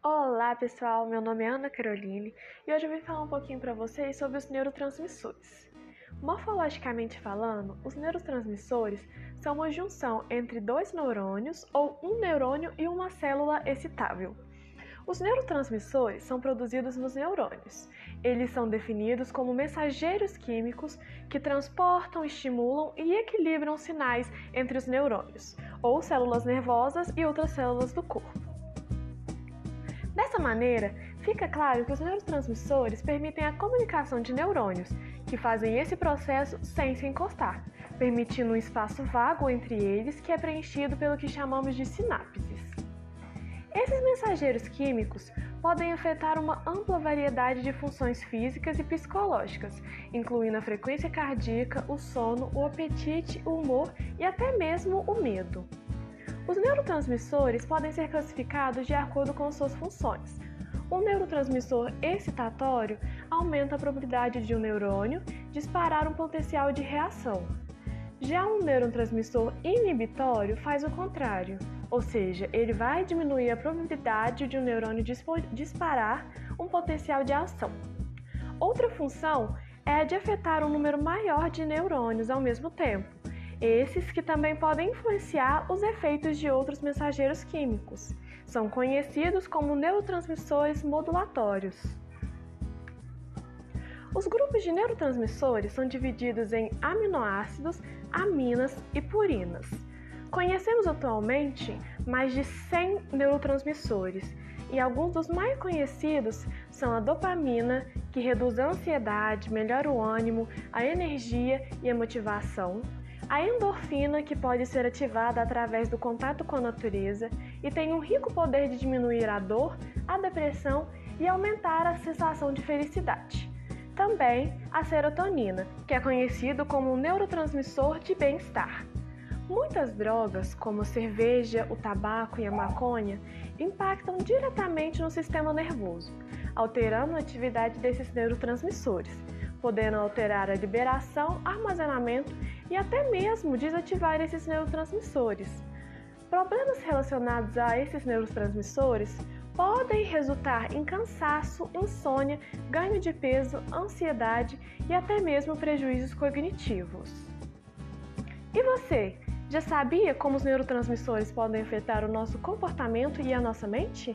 Olá pessoal, meu nome é Ana Caroline e hoje eu vim falar um pouquinho para vocês sobre os neurotransmissores. Morfologicamente falando, os neurotransmissores são uma junção entre dois neurônios ou um neurônio e uma célula excitável. Os neurotransmissores são produzidos nos neurônios. Eles são definidos como mensageiros químicos que transportam, estimulam e equilibram sinais entre os neurônios, ou células nervosas e outras células do corpo. Dessa maneira, fica claro que os neurotransmissores permitem a comunicação de neurônios, que fazem esse processo sem se encostar, permitindo um espaço vago entre eles que é preenchido pelo que chamamos de sinapses. Esses mensageiros químicos podem afetar uma ampla variedade de funções físicas e psicológicas, incluindo a frequência cardíaca, o sono, o apetite, o humor e até mesmo o medo. Os neurotransmissores podem ser classificados de acordo com suas funções. Um neurotransmissor excitatório aumenta a probabilidade de um neurônio disparar um potencial de reação. Já um neurotransmissor inibitório faz o contrário ou seja, ele vai diminuir a probabilidade de um neurônio disparar um potencial de ação. Outra função é a de afetar um número maior de neurônios ao mesmo tempo, esses que também podem influenciar os efeitos de outros mensageiros químicos. São conhecidos como neurotransmissores modulatórios. Os grupos de neurotransmissores são divididos em aminoácidos, aminas e purinas. Conhecemos atualmente mais de 100 neurotransmissores e alguns dos mais conhecidos são a dopamina, que reduz a ansiedade, melhora o ânimo, a energia e a motivação, a endorfina, que pode ser ativada através do contato com a natureza e tem um rico poder de diminuir a dor, a depressão e aumentar a sensação de felicidade. Também a serotonina, que é conhecido como um neurotransmissor de bem-estar. Muitas drogas, como a cerveja, o tabaco e a maconha, impactam diretamente no sistema nervoso, alterando a atividade desses neurotransmissores, podendo alterar a liberação, armazenamento e até mesmo desativar esses neurotransmissores. Problemas relacionados a esses neurotransmissores podem resultar em cansaço, insônia, ganho de peso, ansiedade e até mesmo prejuízos cognitivos. E você? Já sabia como os neurotransmissores podem afetar o nosso comportamento e a nossa mente?